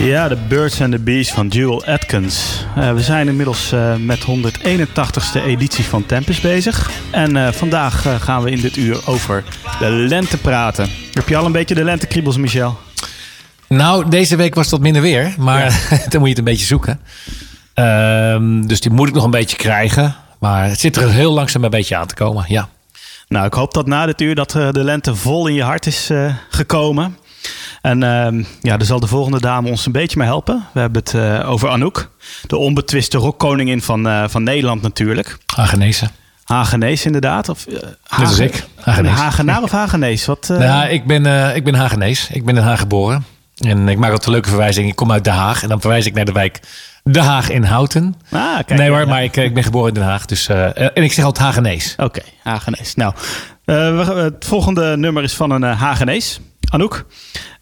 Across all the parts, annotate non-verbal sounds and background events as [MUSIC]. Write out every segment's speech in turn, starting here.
Ja, de Birds and the Bees van Jewel Atkins. Uh, we zijn inmiddels uh, met 181ste editie van Tempest bezig. En uh, vandaag gaan we in dit uur over de lente praten. Heb je al een beetje de lentekriebels, Michel? Nou, deze week was dat minder weer. Maar ja. [LAUGHS] dan moet je het een beetje zoeken. Ehm, dus die moet ik nog een beetje krijgen. Maar het zit er heel langzaam een beetje aan te komen, ja. Nou, ik hoop dat na dit uur dat de lente vol in je hart is gekomen. En uh, ja, daar zal de volgende dame ons een beetje mee helpen. We hebben het uh, over Anouk, de onbetwiste rockkoningin van, uh, van Nederland natuurlijk. Hagenezen. Hagenees inderdaad? Of, Hagen... Dat is ik. Hagenees. Hagenaar of [LAUGHS] Hagenees? Wat, nou, ik ben, ik ben Hagenees. Ik ben in Haag geboren. En ik maak altijd een leuke verwijzing. Ik kom uit Den Haag en dan verwijs ik naar de wijk Den Haag in Houten. Ah, kijk, nee hoor, ja. maar ik, ik ben geboren in Den Haag. Dus, en ik zeg altijd Hagenees. Oké, okay, Hagenees. Nou, het volgende nummer is van een Hagenees. Anouk.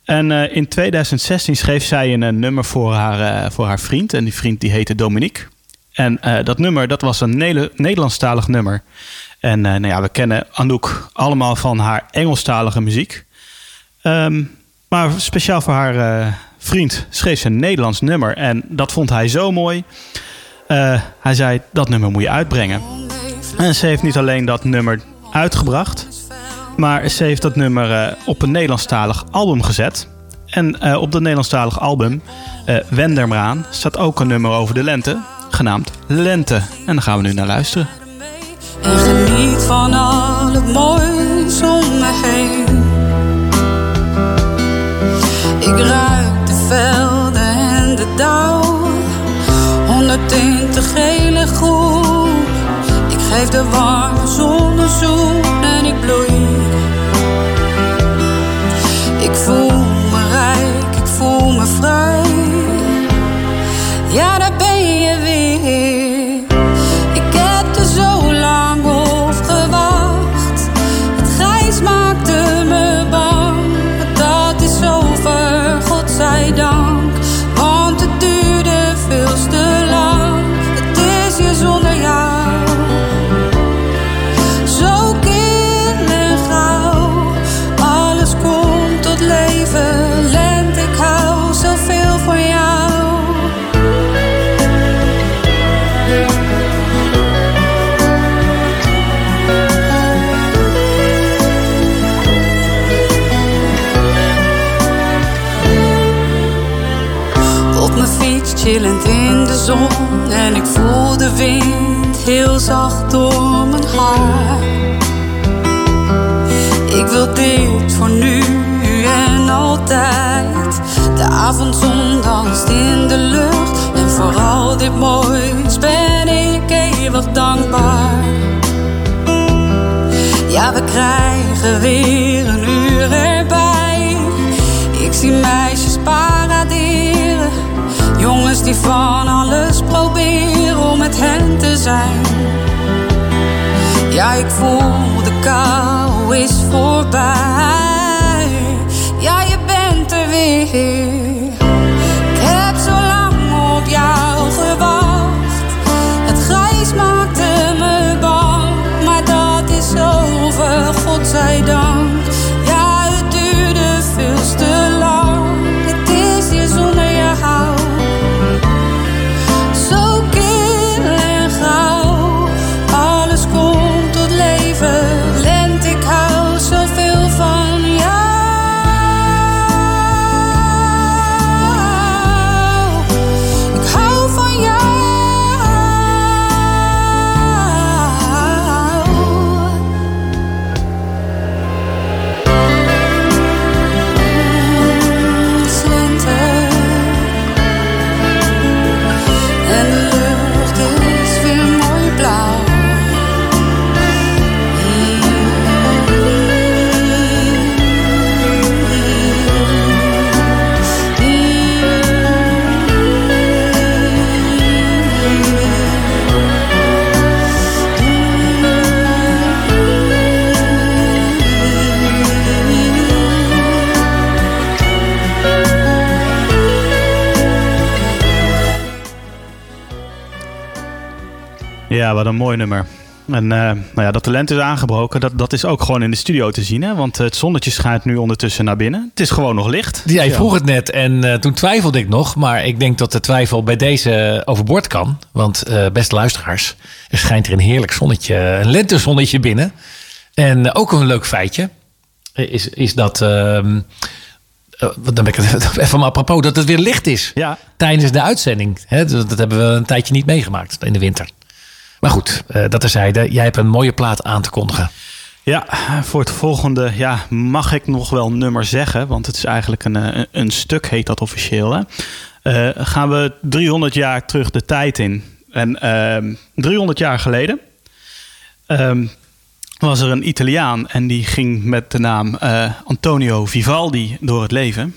En uh, in 2016 schreef zij een, een nummer voor haar, uh, voor haar vriend. En die vriend die heette Dominique. En dat nummer, dat was een ne Nederlandstalig nummer. En nou ja, we kennen Anouk allemaal van haar Engelstalige muziek. Um, maar speciaal voor haar vriend schreef ze een Nederlands nummer. En dat vond hij zo mooi. hij zei, dat nummer moet je uitbrengen. En ze heeft niet alleen dat nummer uitgebracht... Maar ze heeft dat nummer uh, op een Nederlandstalig album gezet. En uh, op dat Nederlandstalig album, uh, Wend staat ook een nummer over de lente, genaamd Lente. En daar gaan we nu naar luisteren. En geniet van al het moois om me heen. Ik ruik de velden en de dauw, honderdtintig gele groen. Ik geef de warme zon een zoen en ik bloei. Zacht door mijn haar. Ik wil dit voor nu en altijd. De avondzon danst in de lucht. En vooral dit moois ben ik eeuwig dankbaar. Ja, we krijgen weer een uur erbij. Ik zie meisjes paraderen. Jongens die van alles proberen om met hen te zijn. Ja, ik voel de kou is voorbij. Ja, je bent er weer. Ja, wat een mooi nummer. En nou ja, dat talent is aangebroken, dat, dat is ook gewoon in de studio te zien. Hè? Want het zonnetje schijnt nu ondertussen naar binnen. Het is gewoon nog licht. Ja, je vroeg het net en toen twijfelde ik nog. Maar ik denk dat de twijfel bij deze overboord kan. Want beste luisteraars, er schijnt er een heerlijk zonnetje, een lentezonnetje binnen. En ook een leuk feitje is, is dat... Uh, dan ben ik [LAUGHS] even maar apropos dat het weer licht is ja. tijdens de uitzending. dat, hebben we een tijdje niet meegemaakt in de winter. Maar goed, uh, dat terzijde. Jij hebt een mooie plaat aan te kondigen. Ja, voor het volgende ja, mag ik nog wel nummer zeggen. Want het is eigenlijk een, eh, een stuk, heet dat officieel. Hè? Uh, gaan we 300 jaar terug de tijd in. En 300 ehm, jaar geleden ehm, was er een Italiaan en die ging met de naam Antonio Vivaldi door het leven.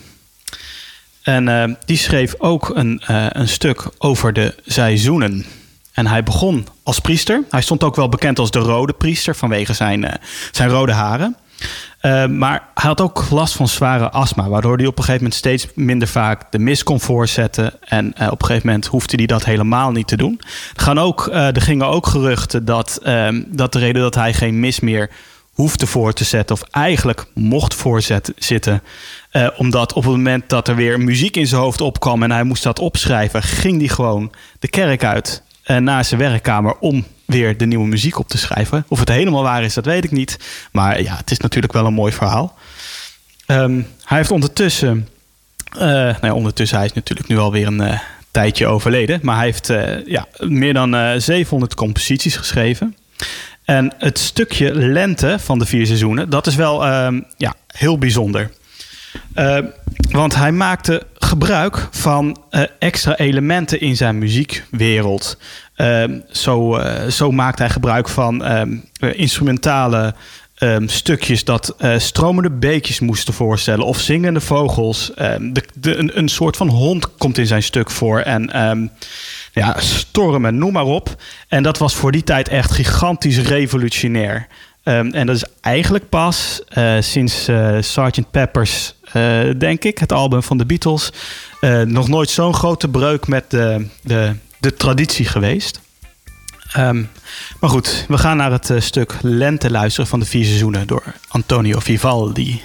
En die schreef ook een, een stuk over de seizoenen. En hij begon als priester. Hij stond ook wel bekend als de rode priester vanwege zijn, zijn rode haren. Uh, maar hij had ook last van zware astma, waardoor hij op een gegeven moment steeds minder vaak de mis kon voorzetten. En uh, op een gegeven moment hoefde hij dat helemaal niet te doen. Er, gaan ook, er gingen ook geruchten dat, ehm, dat de reden dat hij geen mis meer hoefde voor te zetten, of eigenlijk mocht voorzitten, omdat op het moment dat er weer muziek in zijn hoofd opkwam en hij moest dat opschrijven, ging hij gewoon de kerk uit naar zijn werkkamer om weer de nieuwe muziek op te schrijven. Of het helemaal waar is, dat weet ik niet. Maar ja, het is natuurlijk wel een mooi verhaal. Um, hij heeft ondertussen, uh, nou ja, ondertussen, hij is natuurlijk nu alweer een uh, tijdje overleden. Maar hij heeft ja, meer dan 700 composities geschreven. En het stukje lente van de vier seizoenen, dat is wel um, ja, heel bijzonder. want hij maakte gebruik van extra elementen in zijn muziekwereld. Ehm, zo, uh, zo maakt hij gebruik van ehm, eh, instrumentale um, stukjes dat uh, stromende beekjes moesten voorstellen of zingende vogels. de, de, een, een, soort van hond komt in zijn stuk voor en ja, stormen, noem maar op. En dat was voor die tijd echt gigantisch revolutionair. en dat is eigenlijk pas sinds Sgt. Peppers, denk ik, het album van de Beatles, nog nooit zo'n grote breuk met de, de de traditie geweest. Um, maar goed, we gaan naar het uh, stuk Lente luisteren van de vier seizoenen door Antonio Vivaldi.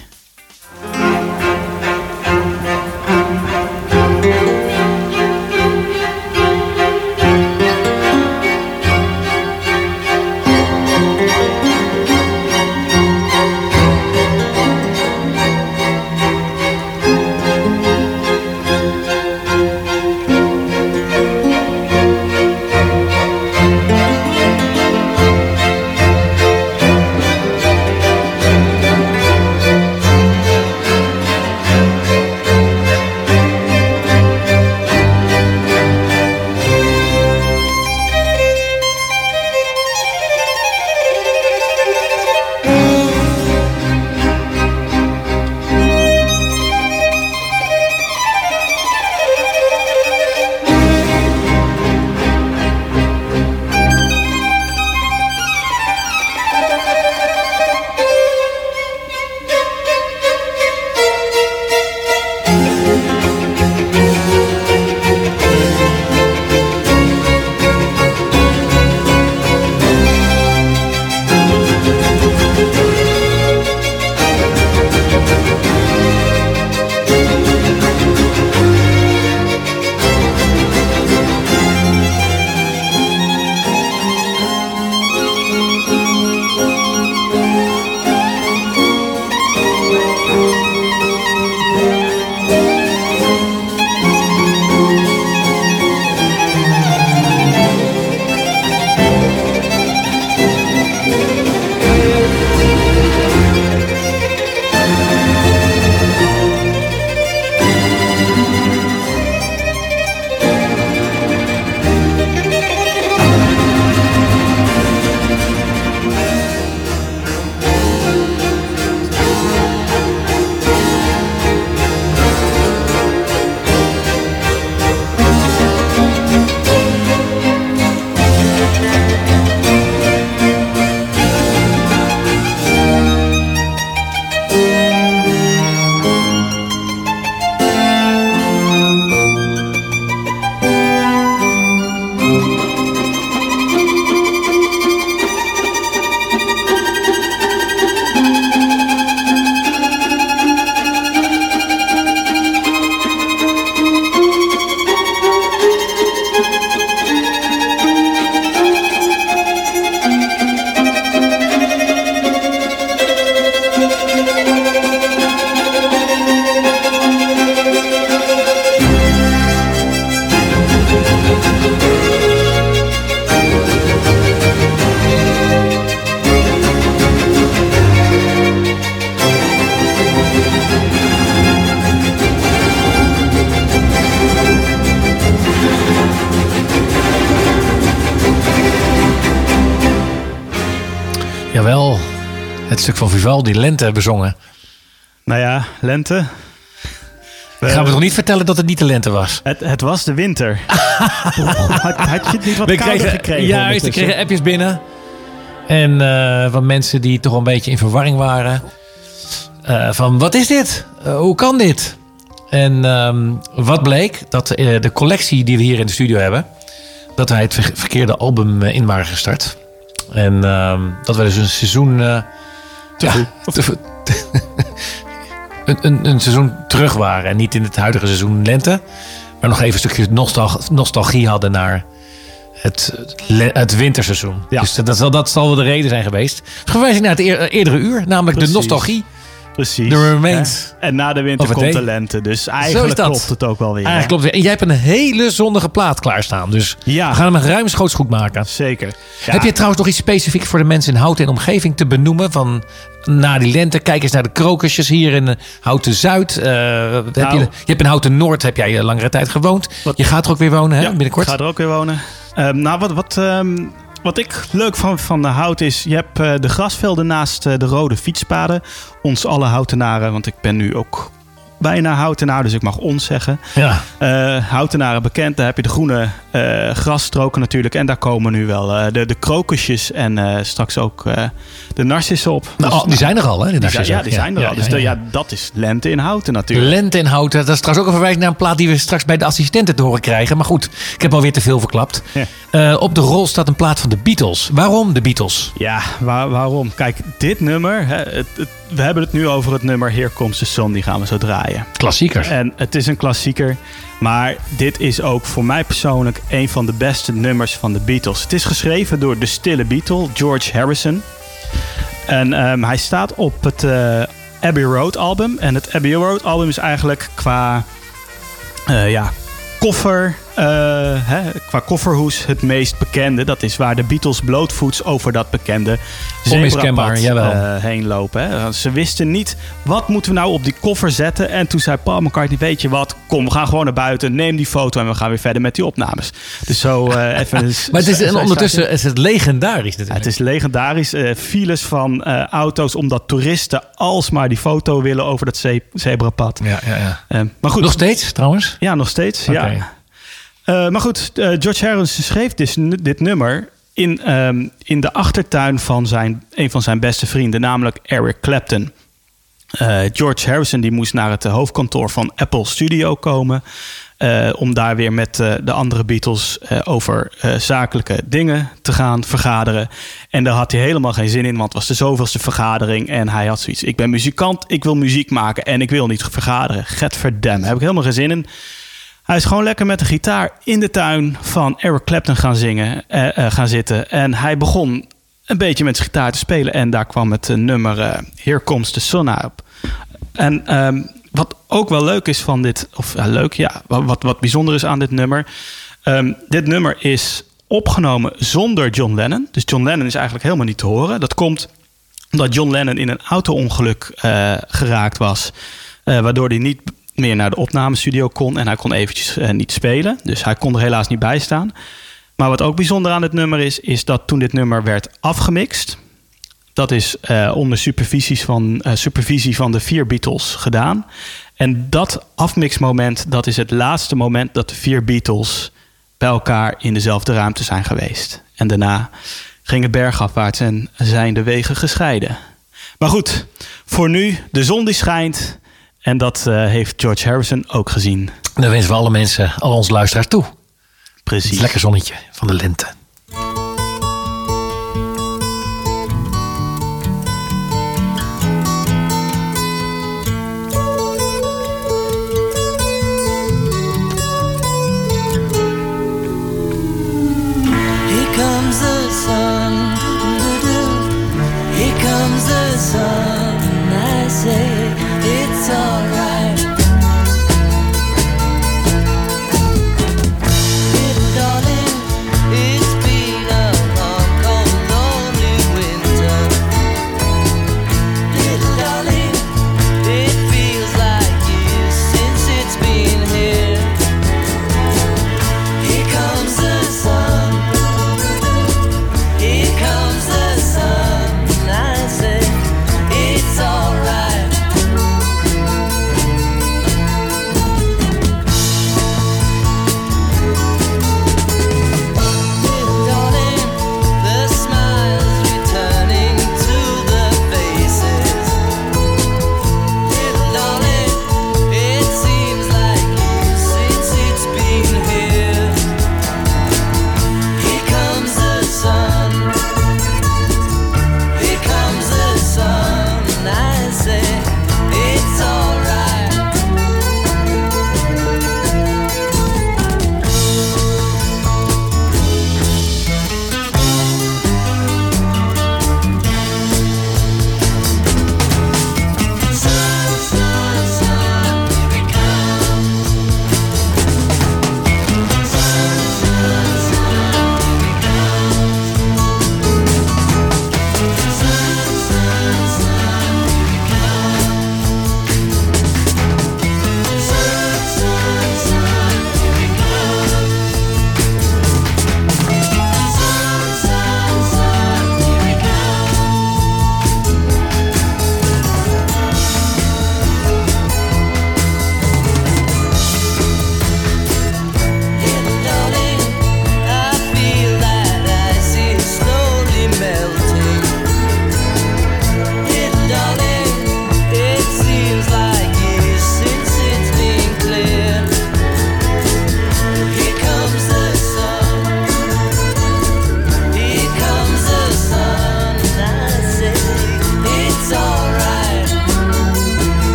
Van Vivaldi, Lente, bezongen. Nou ja, lente. We... Gaan we toch niet vertellen dat het niet de lente was? Het, het was de winter. [LAUGHS] had, had, je het niet wat we kregen, gekregen? Ja, we kregen appjes binnen. En uh, van mensen die toch een beetje in verwarring waren. Uh, van, wat is dit? Uh, hoe kan dit? En um, wat bleek? Dat de collectie die we hier in de studio hebben... dat wij het verkeerde album in waren gestart. En um, dat we dus een seizoen... te ja, te, [LAUGHS] een, een, een, seizoen terug waren. En niet in het huidige seizoen lente. Maar nog even een stukje nostalgie hadden naar het, het winterseizoen. Ja. Dus dat, zal, dat zal wel de reden zijn geweest. Verwijzing naar het eerdere uur, namelijk de nostalgie. Precies. The Remains. En na de winter komt de lente. Dus eigenlijk klopt het ook wel weer. Eigenlijk klopt het. En jij hebt een hele zonnige plaat klaarstaan. Dus ja. we gaan hem ruimschoots goed maken. Zeker. Heb je trouwens nog iets specifiek voor de mensen in Houten en omgeving te benoemen? Van na die lente, kijk eens naar de krokusjes hier in eh, Houten Zuid. Uh, heb je, nou. je, hebt in Houten Noord heb jij eh, langere tijd gewoond. Je gaat er ook weer wonen, hè, ja, binnenkort? Ik ga er ook weer wonen. Um, nou, wat, wat, um, wat ik leuk van, van de hout is, je hebt uh, de grasvelden naast uh, de rode fietspaden. Ons alle houtenaren, want ik ben nu ook bijna houtenaar, dus ik mag ons zeggen. Ja. Uh, houtenaren bekend, daar heb je de groene uh, grasstroken natuurlijk. En daar komen nu wel uh, de, de krokusjes en straks ook de narcissen op. Nou, dus, die zijn er al, hè? De ja, die zijn er ja, al. Dus ja, ja, dat is lente in houten natuurlijk. Lente in houten. Dat is trouwens ook een verwijzing naar een plaat die we straks bij de assistenten te horen krijgen. Maar goed, ik heb alweer te veel verklapt. op de rol staat een plaat van de Beatles. Waarom de Beatles? Ja, waar, waarom? Kijk, dit nummer, hè, het, het, we hebben het nu over het nummer Comes the Sun. Die gaan we zo draaien. Klassieker. En het is een klassieker. Maar dit is ook voor mij persoonlijk een van de beste nummers van de Beatles. Het is geschreven door de stille Beatle, George Harrison. En um, hij staat op het uh, Abbey Road album. En het Abbey Road album is eigenlijk qua uh, ja, koffer, hè, qua kofferhoes het meest bekende. Dat is waar de Beatles blootvoets over dat bekende zebrapad uh, heen lopen. Hè. Ze wisten niet, wat moeten we nou op die koffer zetten? En toen zei Paul McCartney, weet je wat? Kom, we gaan gewoon naar buiten, neem die foto en we gaan weer verder met die opnames. Dus zo [LAUGHS] even... maar het is, en ondertussen is het legendarisch natuurlijk. het is legendarisch. files van auto's omdat toeristen alsmaar die foto willen over dat zebrapad. Ja, ja, ja. maar goed. Nog steeds trouwens? Ja, nog steeds. Okay. Ja. Uh, maar goed, uh, George Harrison schreef dit nummer in, um, in de achtertuin van zijn, een van zijn beste vrienden, namelijk Eric Clapton. Uh, George Harrison die moest naar het hoofdkantoor van Apple Studio komen. om daar weer met de andere Beatles over zakelijke dingen te gaan vergaderen. En daar had hij helemaal geen zin in, want het was de zoveelste vergadering. En hij had zoiets: Ik ben muzikant, ik wil muziek maken en ik wil niet vergaderen. Get verdam, daar heb ik helemaal geen zin in. Hij is gewoon lekker met de gitaar in de tuin van Eric Clapton gaan zingen, eh, eh, gaan zitten. En hij begon een beetje met zijn gitaar te spelen. En daar kwam het nummer uh, Here Comes the Sun op. En ehm, wat ook wel leuk is van dit, of leuk, ja, wat, wat bijzonder is aan dit nummer. Ehm, dit nummer is opgenomen zonder John Lennon. Dus John Lennon is eigenlijk helemaal niet te horen. Dat komt omdat John Lennon in een auto-ongeluk geraakt was. waardoor hij niet meer naar de opnamestudio kon. En hij kon eventjes uh, niet spelen. Dus hij kon er helaas niet bij staan. Maar wat ook bijzonder aan dit nummer is, is dat toen dit nummer werd afgemixt. Dat is uh, onder supervisie van, uh, supervisie van de vier Beatles gedaan. En dat afmixmoment, dat is het laatste moment dat de vier Beatles bij elkaar in dezelfde ruimte zijn geweest. En daarna gingen bergafwaarts en zijn de wegen gescheiden. Maar goed, voor nu, de zon die schijnt. En dat uh, heeft George Harrison ook gezien. Dan wensen we alle mensen, al onze luisteraars toe. Precies. lekker zonnetje van de lente.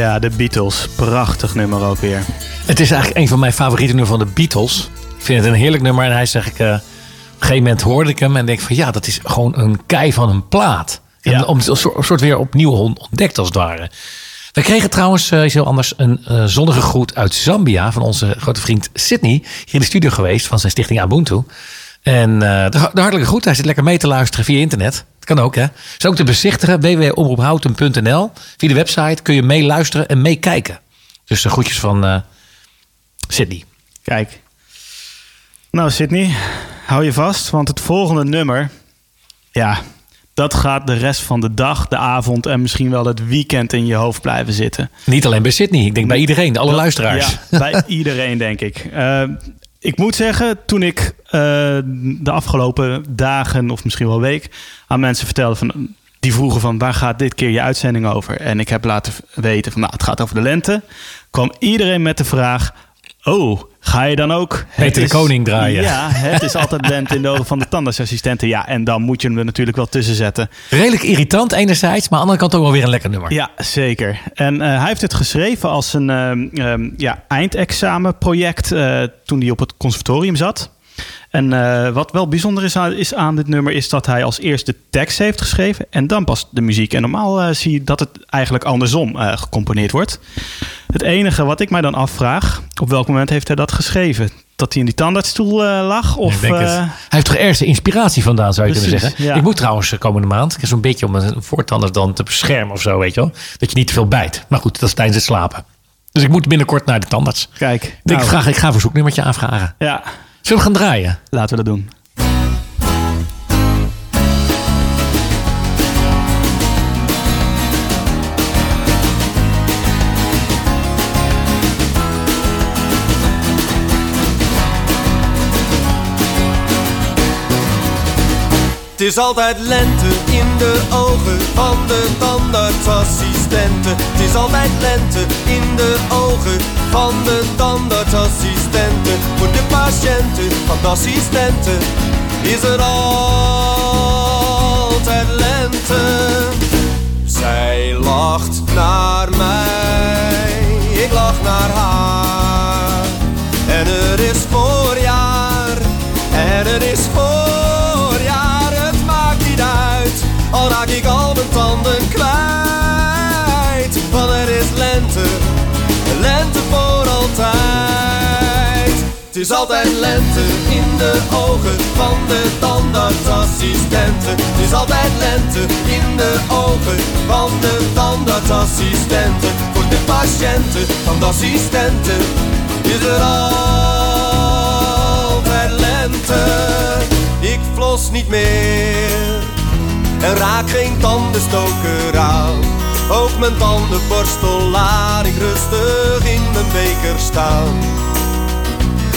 Ja, de Beatles. Prachtig nummer ook weer. Het is eigenlijk een van mijn favoriete nummers van de Beatles. Ik vind het een heerlijk nummer. En hij zegt, ik, uh, op een gegeven moment hoorde ik hem en denk van ja, dat is gewoon een kei van een plaat. En ja. om een soort weer opnieuw ontdekt als het ware. We kregen trouwens, uh, iets heel anders, een uh, zonnige groet uit Zambia van onze grote vriend Sydney. Hier in de studio geweest van zijn stichting Ubuntu. En uh, de, de, hartelijke groet, hij zit lekker mee te luisteren via internet. Kan ook, hè. Is ook te bezichtigen, www.omroephouten.nl. Via de website kun je meeluisteren en meekijken. Dus de groetjes van Sydney. Kijk. Nou, Sydney, hou je vast, want het volgende nummer... Ja, dat gaat de rest van de dag, de avond en misschien wel het weekend in je hoofd blijven zitten. Niet alleen bij Sydney, ik denk bij iedereen, alle luisteraars. Ja, bij [LAUGHS] iedereen denk ik. Uh, ik moet zeggen, toen ik uh, de afgelopen dagen of misschien wel week aan mensen vertelde van die vroegen van waar gaat dit keer je uitzending over? En ik heb laten weten van nou het gaat over de lente. Kwam iedereen met de vraag: Oh, ga je dan ook... Peter de Koning draaien. Ja, het is altijd lente in de ogen van de tandartsassistenten. Ja, en dan moet je hem er natuurlijk wel tussen zetten. Redelijk irritant enerzijds, maar aan de andere kant ook wel weer een lekker nummer. Ja, zeker. En uh, hij heeft het geschreven als een uh, um, ja, eindexamenproject uh, toen hij op het conservatorium zat. En uh, wat wel bijzonder is aan, is aan, dit nummer, is dat hij als eerste tekst heeft geschreven en dan pas de muziek. En normaal uh, zie je dat het eigenlijk andersom uh, gecomponeerd wordt. Het enige wat ik mij dan afvraag, op welk moment heeft hij dat geschreven? Dat hij in die tandartsstoel lag? Of, hij heeft toch ergens inspiratie vandaan, zou je Precies, kunnen zeggen. Ja. Ik moet trouwens komende maand, zo'n beetje om een voortanders dan te beschermen of zo, weet je wel. Dat je niet te veel bijt. Maar goed, dat is tijdens het slapen. Dus ik moet binnenkort naar de tandarts. Kijk. Nou. Ik, vraag, ik ga een verzoeknummertje aanvragen. Ja. Zullen we gaan draaien? Laten we dat doen. Het is altijd lente in de ogen van de tandartsassistenten. Het is altijd lente in de ogen van de tandartsassistenten. Voor de patiënten van de assistenten is er altijd lente. Zij lacht naar mij, ik lach naar haar. Ik al mijn tanden kwijt, want er is lente, lente voor altijd. Het is altijd lente in de ogen van de tandartsassistenten. Het is altijd lente in de ogen van de tandartsassistenten. Voor de patiënten van de assistenten is er altijd lente. Ik flos niet meer en raak geen tandenstoker aan. Ook mijn tandenborstel laat ik rustig in mijn beker staan.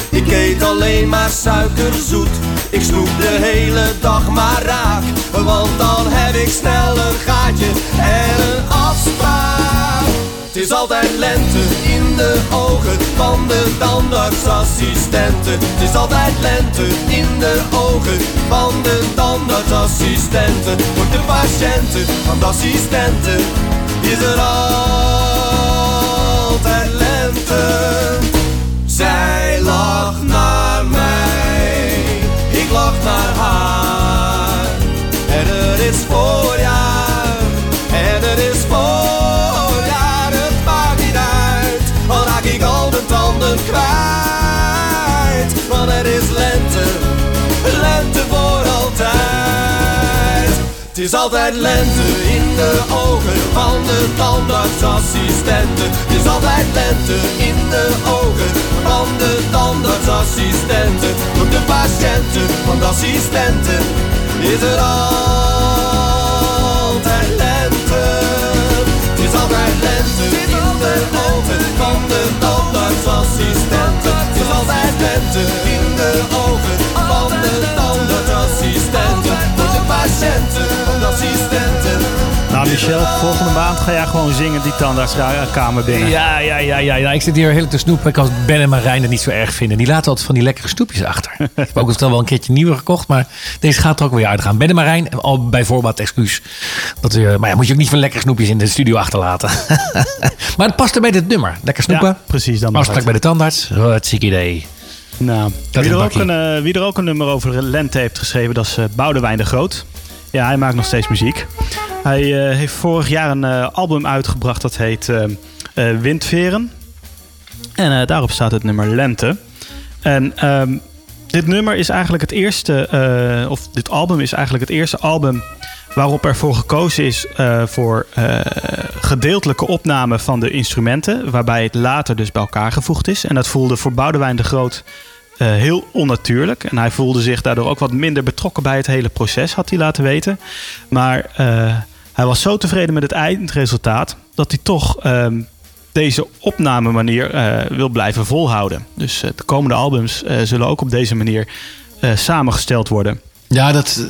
Ik eet alleen maar suikerzoet. Ik snoep de hele dag maar raak. Want dan heb ik snel een gaatje en een afspraak. Het is altijd lente in de ogen van de tandartsassistenten. Het is altijd lente in de ogen van de tandartsassistenten. Voor de patiënten van de assistenten is er altijd lente. Zij lacht naar mij, ik lach naar haar. En er is voorjaar, Het is altijd lente in de ogen van de tandartsassistenten. Het is altijd lente in de ogen van de tandartsassistenten. Voor de patiënten van de assistenten is er altijd lente. Het is altijd lente in de ogen van de tandartsassistenten. Het is altijd lente in de ogen patiënten assistenten. Nou, Michel, volgende maand ga jij gewoon zingen die tandartskamer binnen. Ja, ja, ja, ja, ja. Ik zit hier heel te snoepen. Ik als Ben en Marijn het niet zo erg vinden. Die laten altijd van die lekkere snoepjes achter. [LAUGHS] ik heb ook wel een keertje nieuwe gekocht. Maar deze gaat er ook weer uitgaan. Ben en Marijn, al bij voorbaat excuus. Dat, uh, maar ja, moet je ook niet van lekkere snoepjes in de studio achterlaten. [LAUGHS] maar het past er bij dit nummer. Lekker snoepen. Ja, precies. Dan Afspraak bij de tandarts. Wat ziek idee. Nou, wie er, ook een, uh, wie er ook een nummer over lente heeft geschreven, dat is uh, Boudewijn de Groot. Ja, hij maakt nog steeds muziek. Hij uh, heeft vorig jaar een uh, album uitgebracht dat heet uh, Windveren. En daarop staat het nummer Lente. En um, dit nummer is eigenlijk het eerste, of dit album is eigenlijk het eerste album waarop ervoor gekozen is voor gedeeltelijke opname van de instrumenten, waarbij het later dus bij elkaar gevoegd is. En dat voelde voor Boudewijn de Groot heel onnatuurlijk. En hij voelde zich daardoor ook wat minder betrokken bij het hele proces, had hij laten weten. Maar uh, hij was zo tevreden met het eindresultaat dat hij toch uh, deze opnamemanier uh, wil blijven volhouden. Dus de komende albums zullen ook op deze manier samengesteld worden. Ja, dat,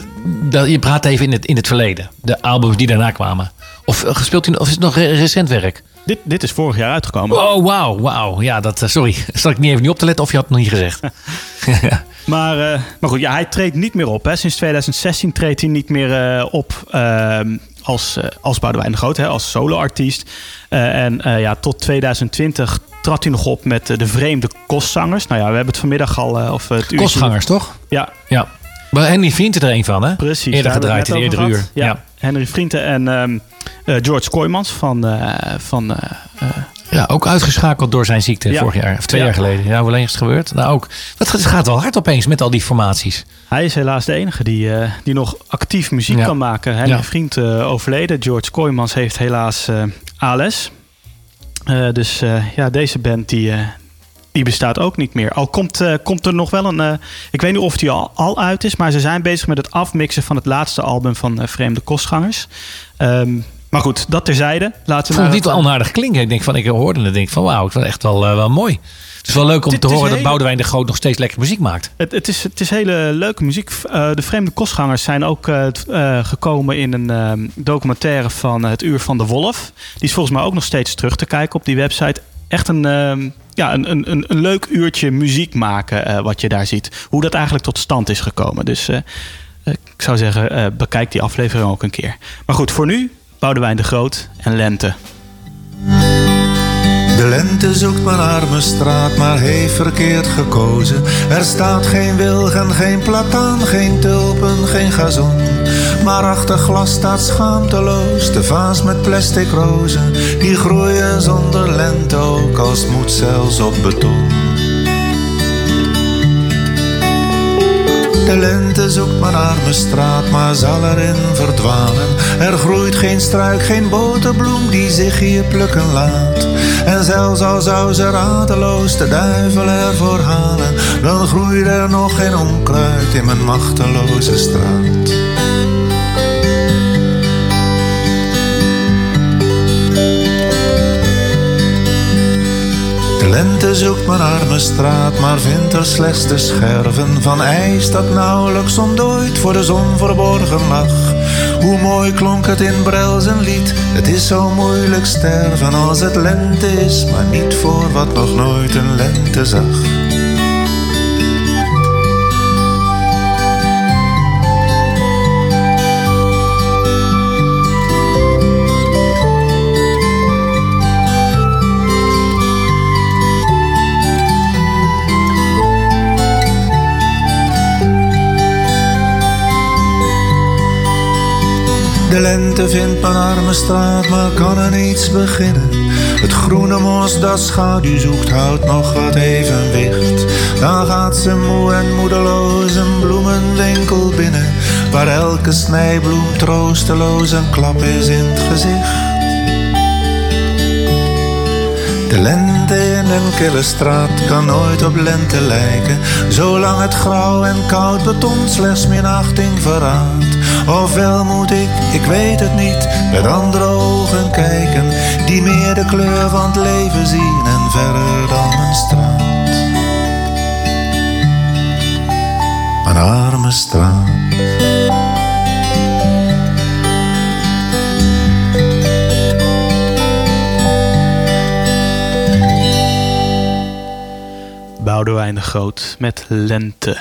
dat, je praat even in het, in het verleden. De albums die daarna kwamen. Of gespeeld in, of is het nog recent werk? Dit, dit is vorig jaar uitgekomen. Oh, wauw, wauw. Ja, dat, uh, sorry. [LAUGHS] Zal ik niet even niet op te letten of je had het nog niet gezegd. [LAUGHS] [LAUGHS] maar, uh, maar goed, ja, hij treedt niet meer op. Hè. Sinds 2016 treedt hij niet meer uh, op ehm, als, als Boudewijn de Groot, hè, als soloartiest. en ja, tot 2020 trad hij nog op met de vreemde kostzangers. Nou ja, we hebben het vanmiddag al... of het Kostgangers, toch? Ja. ja. Maar Henry Vrienden er een van, hè? Precies. Eerder gedraaid in eerdere uur. Ja. ja. Henry Vrienden en um, uh, George Kooijmans van... Uh, van uh, ja, ook uitgeschakeld door zijn ziekte ja. vorig jaar. Of twee ja. jaar geleden. Ja, hoe lang is het gebeurd? Nou ook. Het gaat wel hard opeens met al die formaties. Hij is helaas de enige die, die nog actief muziek kan maken. Henry Vriend overleden. George Kooijmans heeft helaas ALS. dus ja, deze band die, die bestaat ook niet meer. Al komt, uh, komt er nog wel een. Uh, ik weet niet of die al, al uit is, maar ze zijn bezig met het afmixen van het laatste album van uh, Vreemde Kostgangers. Um, maar goed, dat terzijde. Laten we ik vond het niet onaardig klinken. Ik denk van, ik hoorde het en denk van, wauw, het was echt wel, wel mooi. Het is wel leuk om het te horen hele... dat Boudewijn de Groot nog steeds lekker muziek maakt. Het, het, is, het is hele leuke muziek. de Vreemde Kostgangers zijn ook gekomen in een documentaire van Het Uur van de Wolf. Die is volgens mij ook nog steeds terug te kijken op die website. Echt een ja, een, een, een leuk uurtje muziek maken uh, wat je daar ziet. Hoe dat eigenlijk tot stand is gekomen. Dus uh, ik zou zeggen, bekijk die aflevering ook een keer. Maar goed, voor nu Boudewijn de Groot en Lente. De lente zoekt mijn arme straat, maar heeft verkeerd gekozen. Er staat geen wilgen, geen plataan, geen tulpen, geen gazon. Maar achter glas staat schaamteloos de vaas met plastic rozen. Die groeien zonder lente, ook als moet zelfs op beton. De lente zoekt mijn arme straat, maar zal erin verdwalen. Er groeit geen struik, geen boterbloem die zich hier plukken laat. En zelfs al zou ze radeloos de duivel ervoor halen, dan groeit er nog geen onkruid in mijn machteloze straat. De lente zoekt mijn arme straat, maar vindt er slechts de scherven van ijs dat nauwelijks ontdooid voor de zon verborgen lag. Hoe mooi klonk het in Brel zijn lied, het is zo moeilijk sterven als het lente is, maar niet voor wat nog nooit een lente zag. Lente vindt mijn arme straat, maar kan er niets beginnen. Het groene mos dat schaduw zoekt, houdt nog wat evenwicht. Dan gaat ze moe en moedeloos een bloemenwinkel binnen, waar elke snijbloem troosteloos een klap is in het gezicht. De lente in een kille straat kan nooit op lente lijken, zolang het grauw en koud beton slechts minachting verraadt. Ofwel moet ik, ik weet het niet, met andere ogen kijken, die meer de kleur van het leven zien en verder dan een straat. Mijn arme straat. Boudewijn de Groot met lente.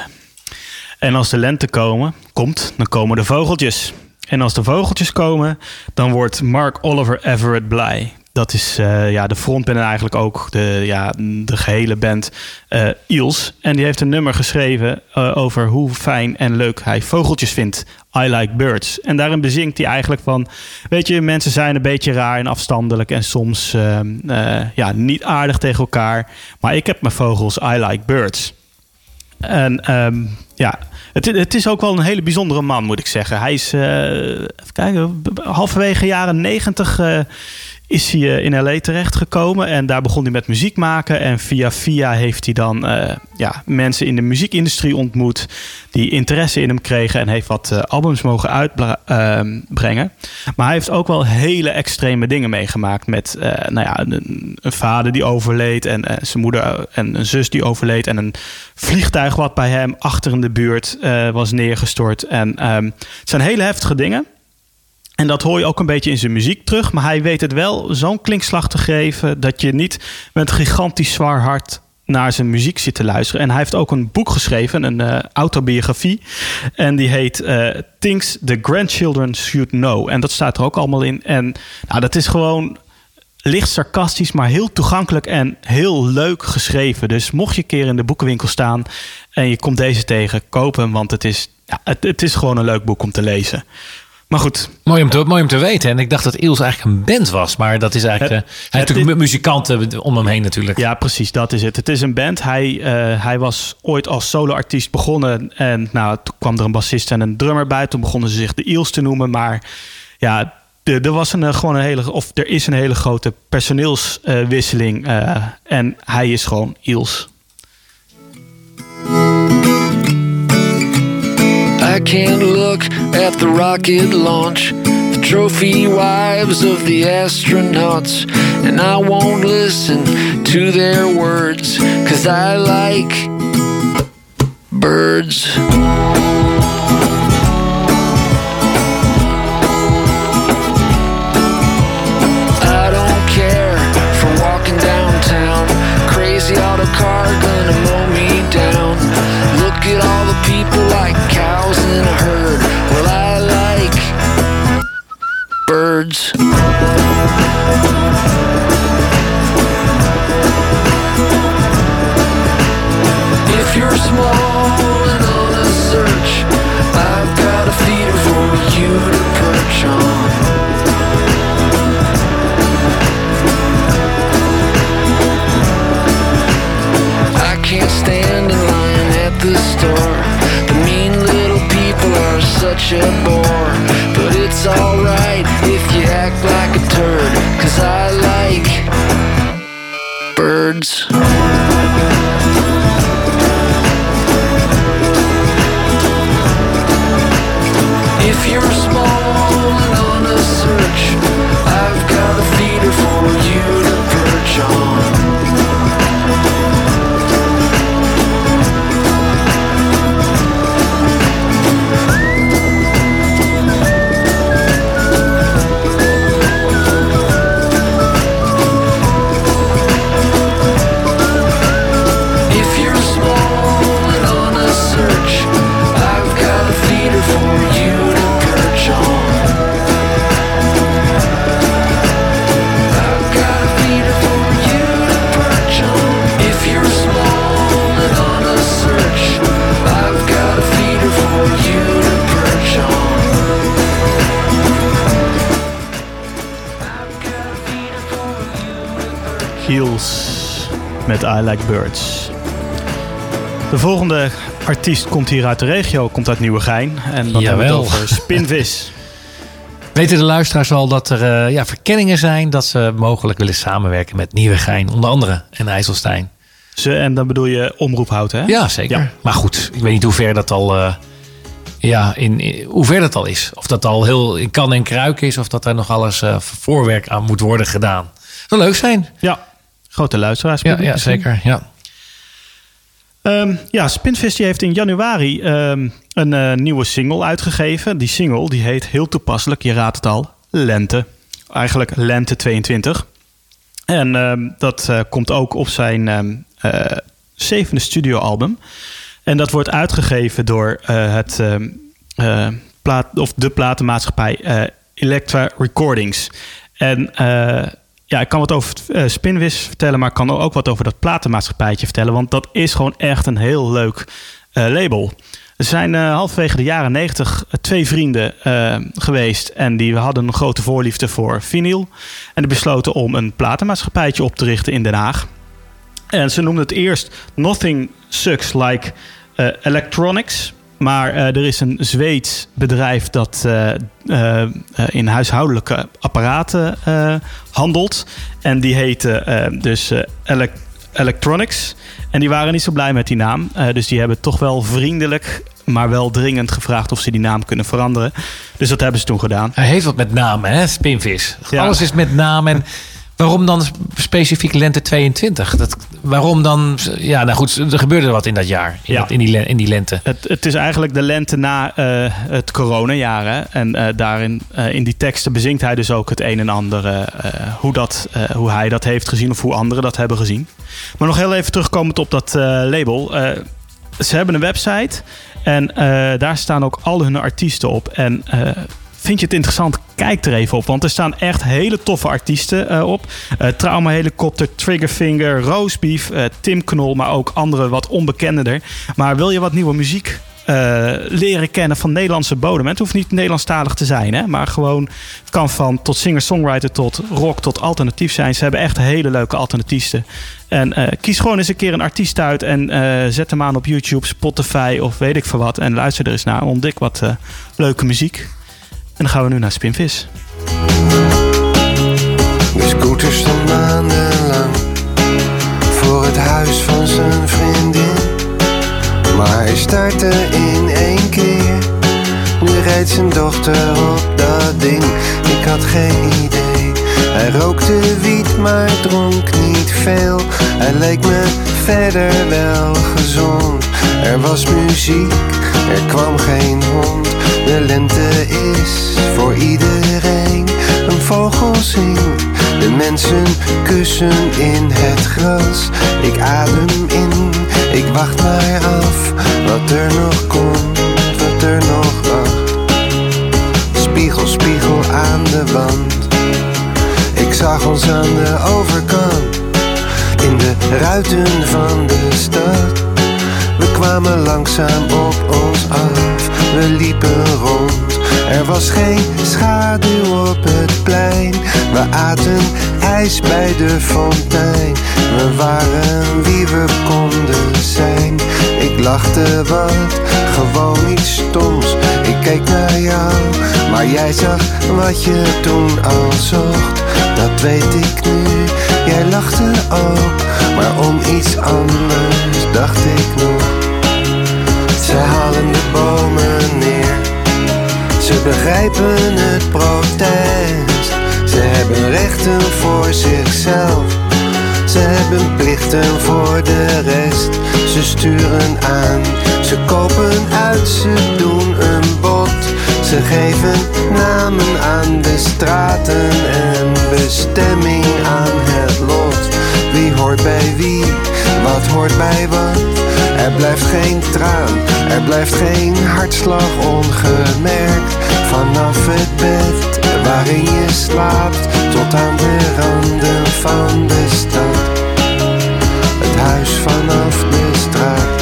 En als de lente komen, komt, dan komen de vogeltjes. En als de vogeltjes komen, dan wordt Mark Oliver Everett blij. Dat is uh, ja, de frontman en eigenlijk ook de, ja, de gehele band uh, Eels. En die heeft een nummer geschreven uh, over hoe fijn en leuk hij vogeltjes vindt. I like birds. En daarin bezinkt hij eigenlijk van... Weet je, mensen zijn een beetje raar en afstandelijk... en soms ja, niet aardig tegen elkaar. Maar ik heb mijn vogels, I like birds. En um, ja, het, het, is ook wel een hele bijzondere man, moet ik zeggen. Hij is, even kijken, halverwege jaren negentig is hij eh, in LA terechtgekomen en daar begon hij met muziek maken. En via via heeft hij dan uh, ja, mensen in de muziekindustrie ontmoet die interesse in hem kregen en heeft wat uh, albums mogen uitbrengen. maar hij heeft ook wel hele extreme dingen meegemaakt met nou ja, een, een, vader die overleed en zijn moeder en een zus die overleed en een vliegtuig wat bij hem achter in de buurt was neergestort. En um, het zijn hele heftige dingen. En dat hoor je ook een beetje in zijn muziek terug. Maar hij weet het wel zo'n klinkslag te geven dat je niet met gigantisch zwaar hart naar zijn muziek zit te luisteren. En hij heeft ook een boek geschreven, een uh, autobiografie. En die heet uh, Things the Grandchildren Should Know. En dat staat er ook allemaal in. En nou, dat is gewoon licht sarcastisch, maar heel toegankelijk en heel leuk geschreven. Dus mocht je een keer in de boekenwinkel staan en je komt deze tegen, koop hem. Want het is, ja, het is gewoon een leuk boek om te lezen. Maar goed. Mooi om, te, mooi om te weten. En ik dacht dat Iels eigenlijk een band was. Maar dat is eigenlijk... Het, uh, hij heeft natuurlijk muzikanten om hem heen natuurlijk. Ja, precies. Dat is het. Het is een band. Hij, uh, hij was ooit als soloartiest begonnen. En nou, toen kwam er een bassist en een drummer bij. Toen begonnen ze zich de Iels te noemen. Maar ja, er was een, gewoon een hele... Of er is een hele grote personeelswisseling. Uh, en hij is gewoon Iels. I can't look at the rocket launch, the trophy wives of the astronauts, and I won't listen to their words, cause I like birds. Such a bore. But it's alright if you act like a turd. Cause I like birds. Met I Like Birds. De volgende artiest komt hier uit de regio, komt uit Nieuwegein. En dat hebben we het over [LAUGHS] Spinvis. Weten de luisteraars al dat er uh, ja, verkenningen zijn dat ze mogelijk willen samenwerken met Nieuwegein, onder andere en IJsselstein? Ze, en dan bedoel je omroephout, hè? Ja, zeker. Ja. Maar goed, ik weet niet hoe ver dat al, uh, ja, in, in, hoe ver dat al is. Of dat al heel in kan en kruik is, of dat er nog alles uh, voorwerk aan moet worden gedaan. Dat zou leuk zijn. Ja, grote luisteraars. Ja, ja zeker. Ja. Um, ja, Spinvis die heeft in januari um, een uh, nieuwe single uitgegeven. Die single die heet heel toepasselijk, je raadt het al, Lente. Eigenlijk Lente 22. En um, dat uh, komt ook op zijn uh, zevende studioalbum. En dat wordt uitgegeven door het, plaat, of de platenmaatschappij Electra Recordings. En ja, ik kan wat over Spinvis vertellen, maar ik kan ook wat over dat platenmaatschappijtje vertellen. Want dat is gewoon echt een heel leuk label. Er zijn uh, halverwege de jaren negentig eh, twee vrienden uh, geweest. En die hadden een grote voorliefde voor vinyl. En die besloten om een platenmaatschappijtje op te richten in Den Haag. En ze noemden het eerst Nothing Sucks Like uh, Electronics. Maar er is een Zweeds bedrijf dat in huishoudelijke apparaten handelt. En die heette dus Electronics. En die waren niet zo blij met die naam. dus die hebben toch wel vriendelijk maar wel dringend gevraagd of ze die naam kunnen veranderen. Dus dat hebben ze toen gedaan. Hij heeft wat met namen, hè? Spinvis. Alles is met naam. En waarom dan specifiek lente 22? Dat, waarom dan? Ja, nou goed, er gebeurde wat in dat jaar. In, ja. in, die, in die lente. Het, het, is eigenlijk de lente na uh, het coronajaar. Hè? En uh, daarin, uh, in die teksten bezinkt hij dus ook het een en ander. hoe, dat, hoe hij dat heeft gezien of hoe anderen dat hebben gezien. Maar nog heel even terugkomend op dat label. ze hebben een website. En daar staan ook al hun artiesten op. En vind je het interessant? Kijk er even op. Want er staan echt hele toffe artiesten uh, op. Trauma Helikopter, Triggerfinger, Roastbeef, Tim Knol. Maar ook andere wat onbekender. Maar wil je wat nieuwe muziek uh, leren kennen van Nederlandse bodem. Het hoeft niet Nederlandstalig te zijn, hè? maar gewoon het kan van tot singer-songwriter tot rock tot alternatief zijn. Ze hebben echt hele leuke alternatieven. En uh, kies gewoon eens een keer een artiest uit en uh, zet hem aan op YouTube, Spotify of weet ik veel wat. En luister er eens naar. Ontdek wat leuke muziek. Dan gaan we nu naar Spinvis. De scooter stond maandenlang voor het huis van zijn vriendin. Maar hij startte in één keer. Nu rijdt zijn dochter op dat ding. Ik had geen idee. Hij rookte wiet, maar dronk niet veel. Hij leek me verder wel gezond. Er was muziek, er kwam geen hond. De lente is voor iedereen. Een vogel zingt, de mensen kussen in het gras. Ik adem in ik wacht maar af wat er nog komt, wat er nog wacht. Spiegel, spiegel aan de wand. Ik zag ons aan de overkant, in de ruiten van de stad. We kwamen langzaam op ons af, we liepen rond. Er was geen schaduw op het plein, we aten ijs bij de fontein. We waren wie we konden zijn. Ik lachte wat, gewoon iets stoms. Ik keek naar jou, maar jij zag wat je toen al zocht. Dat weet ik nu, jij lachte ook, maar om iets anders dacht ik nog. Ze halen de bomen neer, ze begrijpen het protest. Ze hebben rechten voor zichzelf ze hebben plichten voor de rest. Ze sturen aan, ze kopen uit, ze doen een bod. Ze geven namen aan de straten bij wat? Er blijft geen traan, er blijft geen hartslag ongemerkt. Vanaf het bed waarin je slaapt, tot aan de randen van de stad huis vanaf de straat.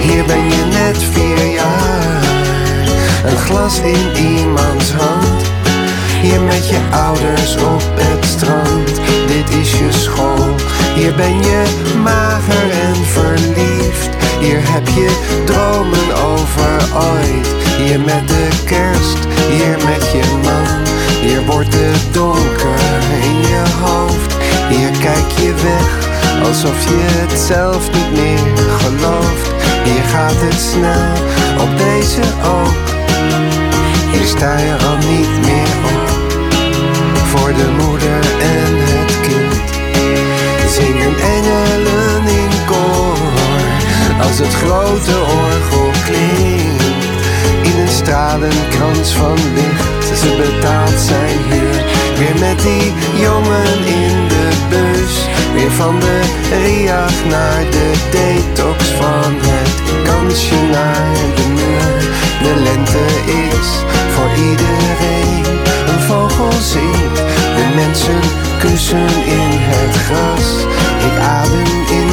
Hier ben je net vier jaar, een glas in iemands hand. Hier met je ouders op het strand, dit is je school. Hier ben je mager en verliefd, hier heb je dromen over ooit. Hier met de kerst, hier met je man, hier wordt het donker in je hoofd. Hier kijk je weg Alsof je het zelf niet meer gelooft. Hier gaat het snel, op deze ook. Hier sta je al niet meer op. Voor de moeder en Als het grote orgel klinkt In een stralenkrans van licht Ze betaalt zijn huur Weer met die jongen in de bus Weer van de gejaagd naar de detox van het kansje naar de muur. De lente is voor iedereen een vogel zingt. De mensen kussen in het gras. Ik adem in,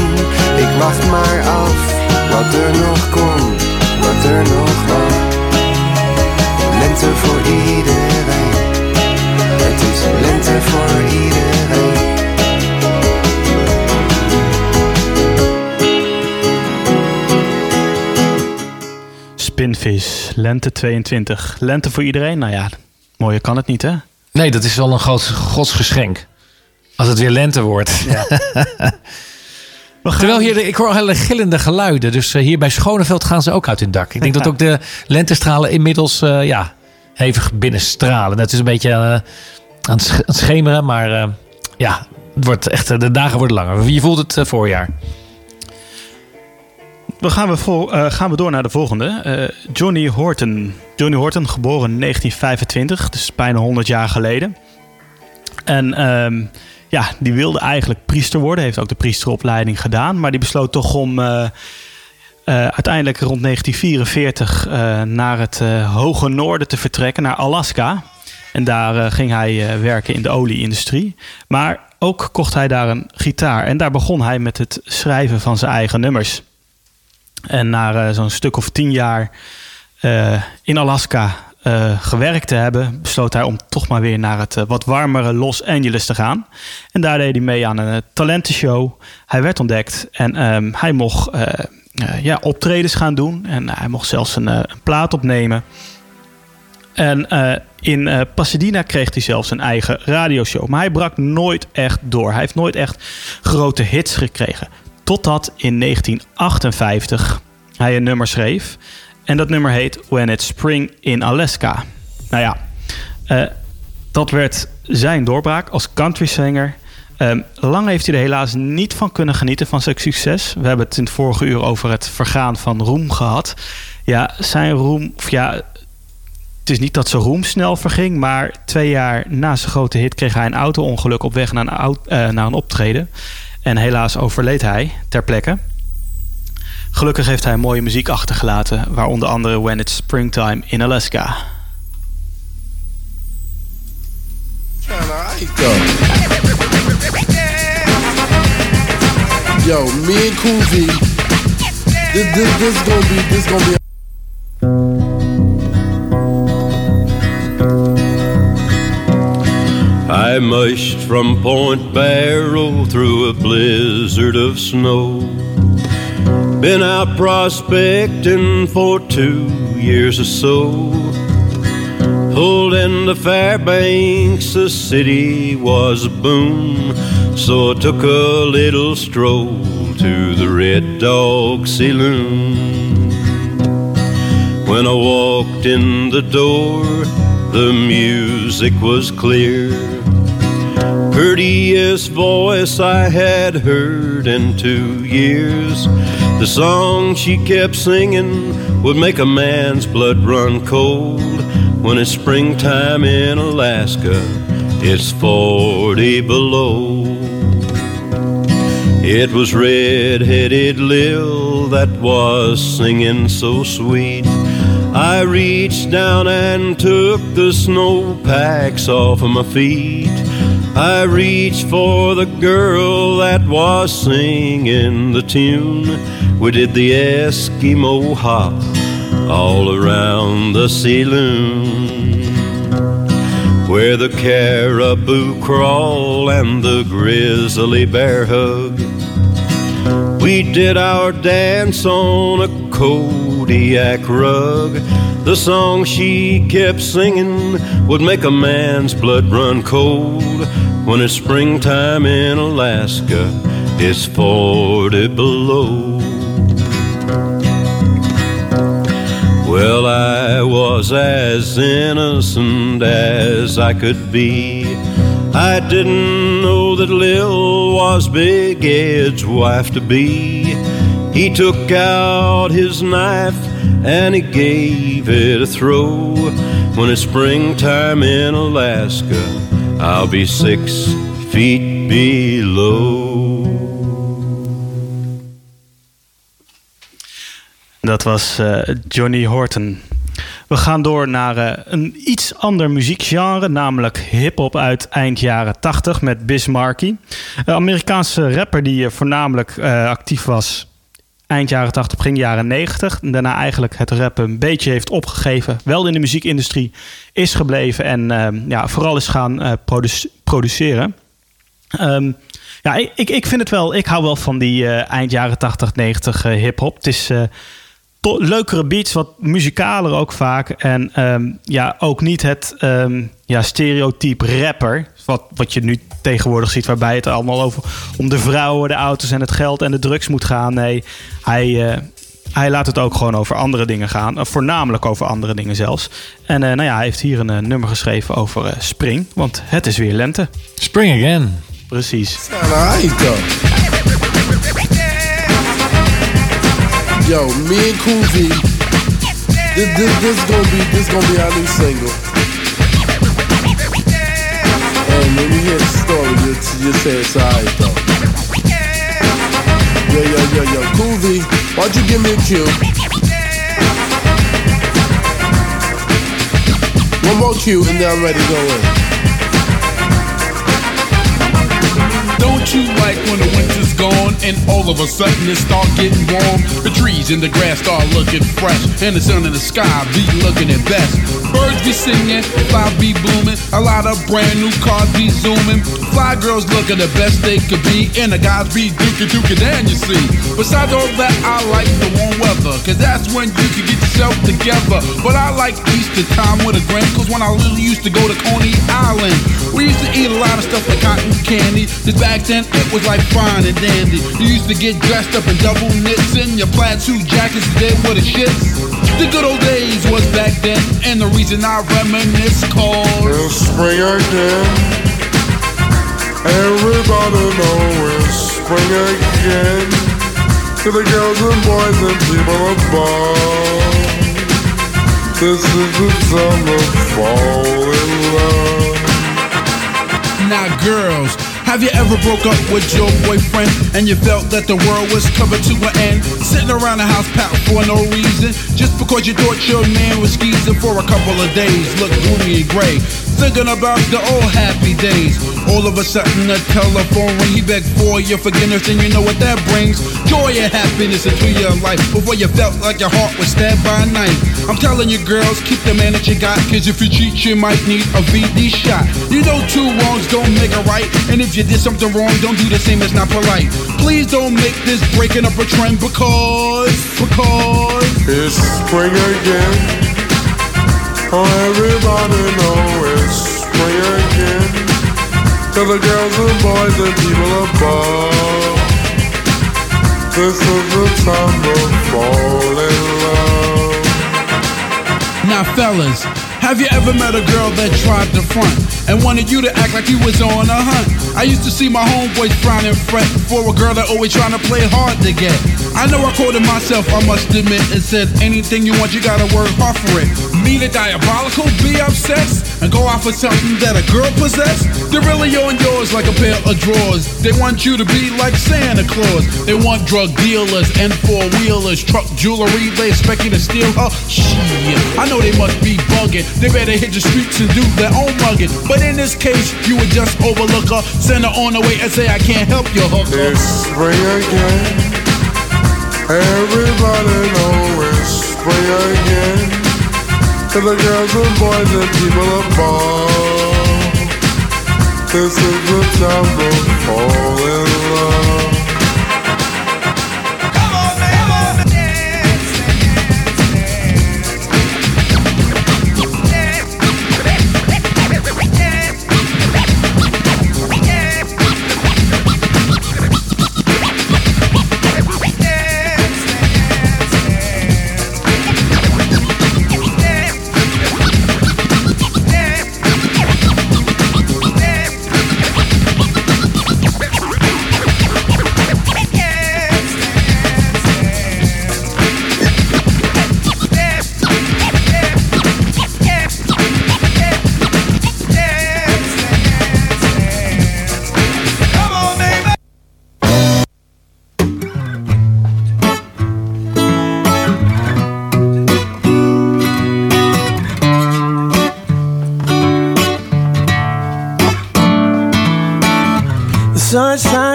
ik wacht maar af wat er nog komt, wat er nog wacht. Lente voor iedereen, het is lente voor iedereen. Spinvis, lente 22. Lente voor iedereen? Nou ja, mooier kan het niet, hè? Nee, dat is wel een groot godsgeschenk. Als het weer lente wordt. Ja. [LAUGHS] Terwijl hier, ik hoor hele gillende geluiden. Dus uh, hier bij Schoneveld gaan ze ook uit hun dak. Ik denk dat ook de lentestralen inmiddels uh, ja, hevig binnenstralen. Het is een beetje uh, aan het schemeren, maar ja, het wordt echt, de dagen worden langer. Je voelt het voorjaar. Dan gaan we, vol, gaan we door naar de volgende. Johnny Horton. Johnny Horton, geboren in 1925, dus bijna 100 jaar geleden. En ehm, ja, die wilde eigenlijk priester worden. Heeft ook de priesteropleiding gedaan. Maar die besloot toch om uh, uiteindelijk rond 1944 uh, naar het hoge noorden te vertrekken, naar Alaska. En daar ging hij werken in de olieindustrie. Maar ook kocht hij daar een gitaar. En daar begon hij met het schrijven van zijn eigen nummers. En na zo'n stuk of tien jaar in Alaska uh, gewerkt te hebben, besloot hij om toch maar weer naar het uh, wat warmere Los Angeles te gaan. En daar deed hij mee aan een uh, talentenshow. Hij werd ontdekt en um, hij mocht ja, optredens gaan doen. En hij mocht zelfs een, een plaat opnemen. En in Pasadena kreeg hij zelfs een eigen radioshow. Maar hij brak nooit echt door. Hij heeft nooit echt grote hits gekregen. Totdat in 1958 hij een nummer schreef. En dat nummer heet When It's Spring in Alaska. Nou ja, uh, dat werd zijn doorbraak als countryzanger. Um, lang heeft hij er helaas niet van kunnen genieten van zijn succes. We hebben het in het vorige uur over het vergaan van roem gehad. Ja, zijn roem, of ja, het is niet dat zijn roem snel verging, maar twee jaar na zijn grote hit kreeg hij een auto-ongeluk op weg naar een, uh, naar een optreden. En helaas overleed hij ter plekke. Gelukkig heeft hij mooie muziek achtergelaten, waar onder andere When It's Springtime in Alaska. Yo, me and Koofy, this, this, this gonna be, this gonna be. I mushed from Point Barrow through a blizzard of snow. Been out prospecting for two years or so. Pulled into Fairbanks, the city was a boom. So I took a little stroll to the Red Dog Saloon. When I walked in the door, the music was clear. Prettiest voice I had heard in two years. The song she kept singing would make a man's blood run cold. When it's springtime in Alaska, it's 40 below. It was red-headed Lil that was singing so sweet. I reached down and took the snow packs off of my feet. I reached for the girl that was singing the tune. We did the Eskimo hop all around the saloon. Where the caribou crawl and the grizzly bear hug. We did our dance on a Kodiak rug. The song she kept singing would make a man's blood run cold when it's springtime in Alaska. It's 40 below. Well, I was as innocent as I could be. I didn't know that Lil was Big Ed's wife to be. He took out his knife and he gave it a throw. When it's springtime in Alaska, I'll be six feet below. Dat was uh, Johnny Horton. We gaan door naar uh, een iets ander muziekgenre, namelijk hip-hop uit eind jaren 80 met Biz Markie. Een Amerikaanse rapper die voornamelijk actief was eind jaren 80, begin jaren 90. En daarna eigenlijk het rappen een beetje heeft opgegeven. Wel in de muziekindustrie is gebleven en ehm, ja, vooral is gaan produceren. Um, ja, ik, ik vind het wel. Ik hou wel van die uh, eind jaren 80, 90 uh, hip-hop. Het is leukere beats, wat muzikaler ook vaak. En um, ja, ook niet het um, ja, stereotype rapper. Wat, wat je nu tegenwoordig ziet, waarbij het allemaal over om de vrouwen, de auto's en het geld en de drugs moet gaan. Nee, hij, hij laat het ook gewoon over andere dingen gaan. Voornamelijk over andere dingen zelfs. En nou ja, hij heeft hier een nummer geschreven over spring. Want het is weer lente. Spring again. Precies. Yo, me and Koofy, this, this, this gonna be this gonna be our new single. Oh, and when you hear the story, you you say it's alright though. Yo, yo, yo, yo, Koofy, why'd you give me a cue? One more cue and then I'm ready to go in. Don't you like when the winter's gone and all of a sudden it start getting warm? The trees and the grass start looking fresh and the sun in the sky be looking at best. Birds be singing, fly be blooming, a lot of brand new cars be zooming. Fly girls looking the best they could be and the guys be dookie dookie down you see. Besides all that, I like the warm weather cause that's when you can get yourself together. But I like Easter time with a grin cause when I little used to go to Coney Island, we used to eat a lot of stuff like cotton candy. This back then it was like fine and dandy. You used to get dressed up in double knits and your plaid suit jackets did what it shits. The good old days was back then, and the reason I reminisce cause it's spring again. Everybody know it's spring again. To the girls and boys and people above. This is the time to fall in love. Now girls, have you ever broke up with your boyfriend and you felt that the world was coming to an end? Sitting around the house pat for no reason, just because you thought your man was skeezing for a couple of days, look gloomy and gray. Thinking about the old happy days. All of a sudden, the telephone ring. He begged for your forgiveness, and you know what that brings? Joy and happiness into your life. Before you felt like your heart was stabbed by a knife. I'm telling you, girls, keep the man that you got. Cause if you cheat, you might need a VD shot. You know, two wrongs don't make a right. And if you did something wrong, don't do the same, it's not polite. Please don't make this breaking up a trend because, because. It's spring again. Oh, everybody know it's spring again. To the girls and boys and people above. This is the time to fall in love. Now, fellas, have you ever met a girl that tried to front and wanted you to act like you was on a hunt? I used to see my homeboys frown and fret for a girl that always trying to play hard to get. I know I quoted myself, I must admit, and said, anything you want, you gotta work hard for it. Me, the diabolical, be obsessed, and go out for something that a girl possess. They're really on yours like a pair of drawers. They want you to be like Santa Claus. They want drug dealers and four wheelers, truck jewelry. They expect you to steal her. Shit, I know they must be bugging. They better hit the streets and do their own mugging. But in this case, you would just overlook her, send her on the way, and say, I can't help you, hooker. It's spring again. Everybody know it's spring again. To the girls and boys and people above. This is the time to fall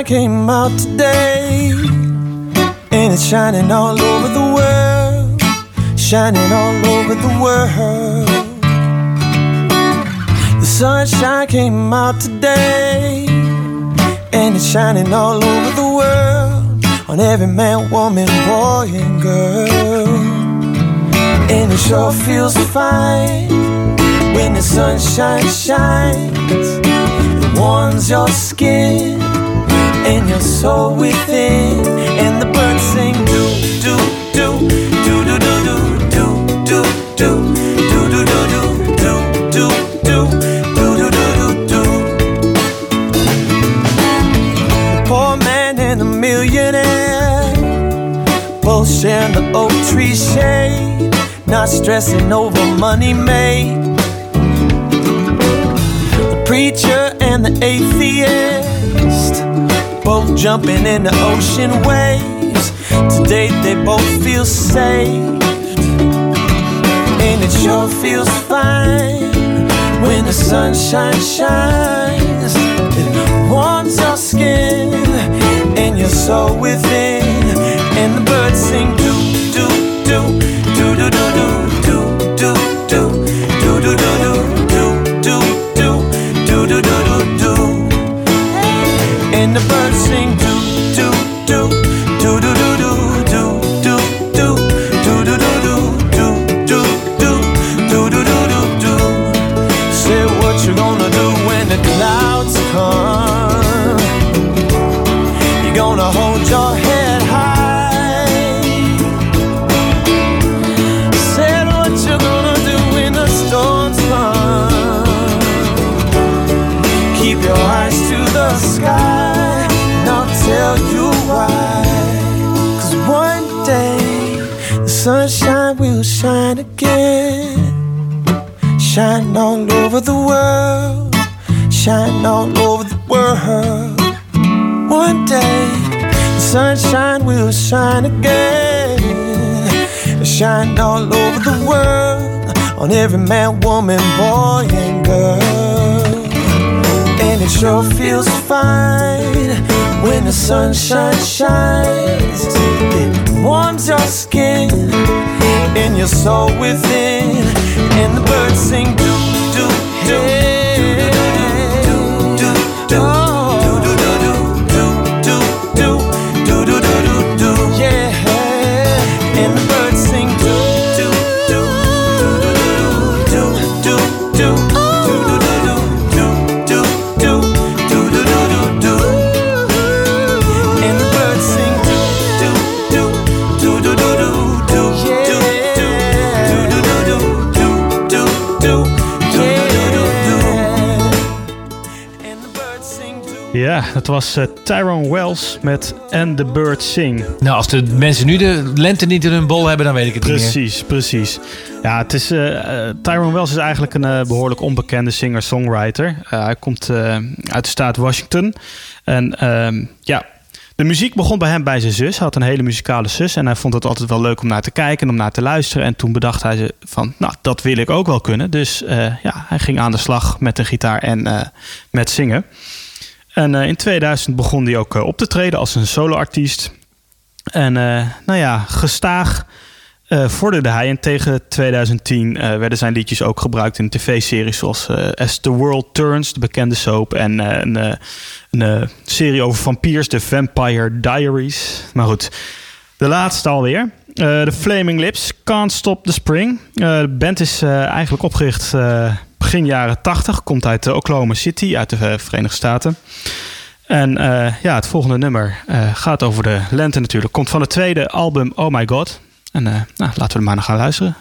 came out today, and it's shining all over the world, shining all over the world. The sunshine came out today, and it's shining all over the world, on every man, woman, boy, and girl. And it sure feels fine when the sunshine shines. It warms your skin and your soul within. And the birds sing do do do do do do do do do do do do do do do do do do do The poor man and the millionaire both share the oak tree shade, not stressing over money made The preacher and the atheist, both jumping in the ocean waves. Today they both feel safe, and it sure feels fine when the sunshine shines. It warms your skin and your soul within, and the birds sing do do do do do do do shine again. Shine all over the world. On every man, woman, boy, and girl. And it sure feels fine when the sunshine shines. It warms your skin and your soul within. And the birds sing dat was uh, Tyrone Wells met And the Birds Sing. Nou, als de mensen nu de lente niet in hun bol hebben, dan weet ik het precies, niet meer. Precies, precies. Ja, het is, uh, Tyrone Wells is eigenlijk een behoorlijk onbekende singer-songwriter. hij komt uit de staat Washington. En ehm, ja, de muziek begon bij hem bij zijn zus. Hij had een hele muzikale zus. En hij vond het altijd wel leuk om naar te kijken en om naar te luisteren. En toen bedacht hij ze van, nou, dat wil ik ook wel kunnen. Dus ja, hij ging aan de slag met de gitaar en met zingen. En uh, in 2000 begon hij ook uh, op te treden als een soloartiest. En uh, nou ja, gestaag vorderde hij. En tegen 2010 werden zijn liedjes ook gebruikt in tv-series zoals As the World Turns, de bekende soap. En een, een serie over vampiers, The Vampire Diaries. Maar goed, de laatste alweer. De Flaming Lips, Can't Stop the Spring. de band is eigenlijk opgericht begin jaren 80. Komt uit Oklahoma City, uit de eh, Verenigde Staten. En uh, ja, het volgende nummer gaat over de lente natuurlijk. Komt van het tweede album Oh My God. En nou, laten we er maar naar gaan luisteren.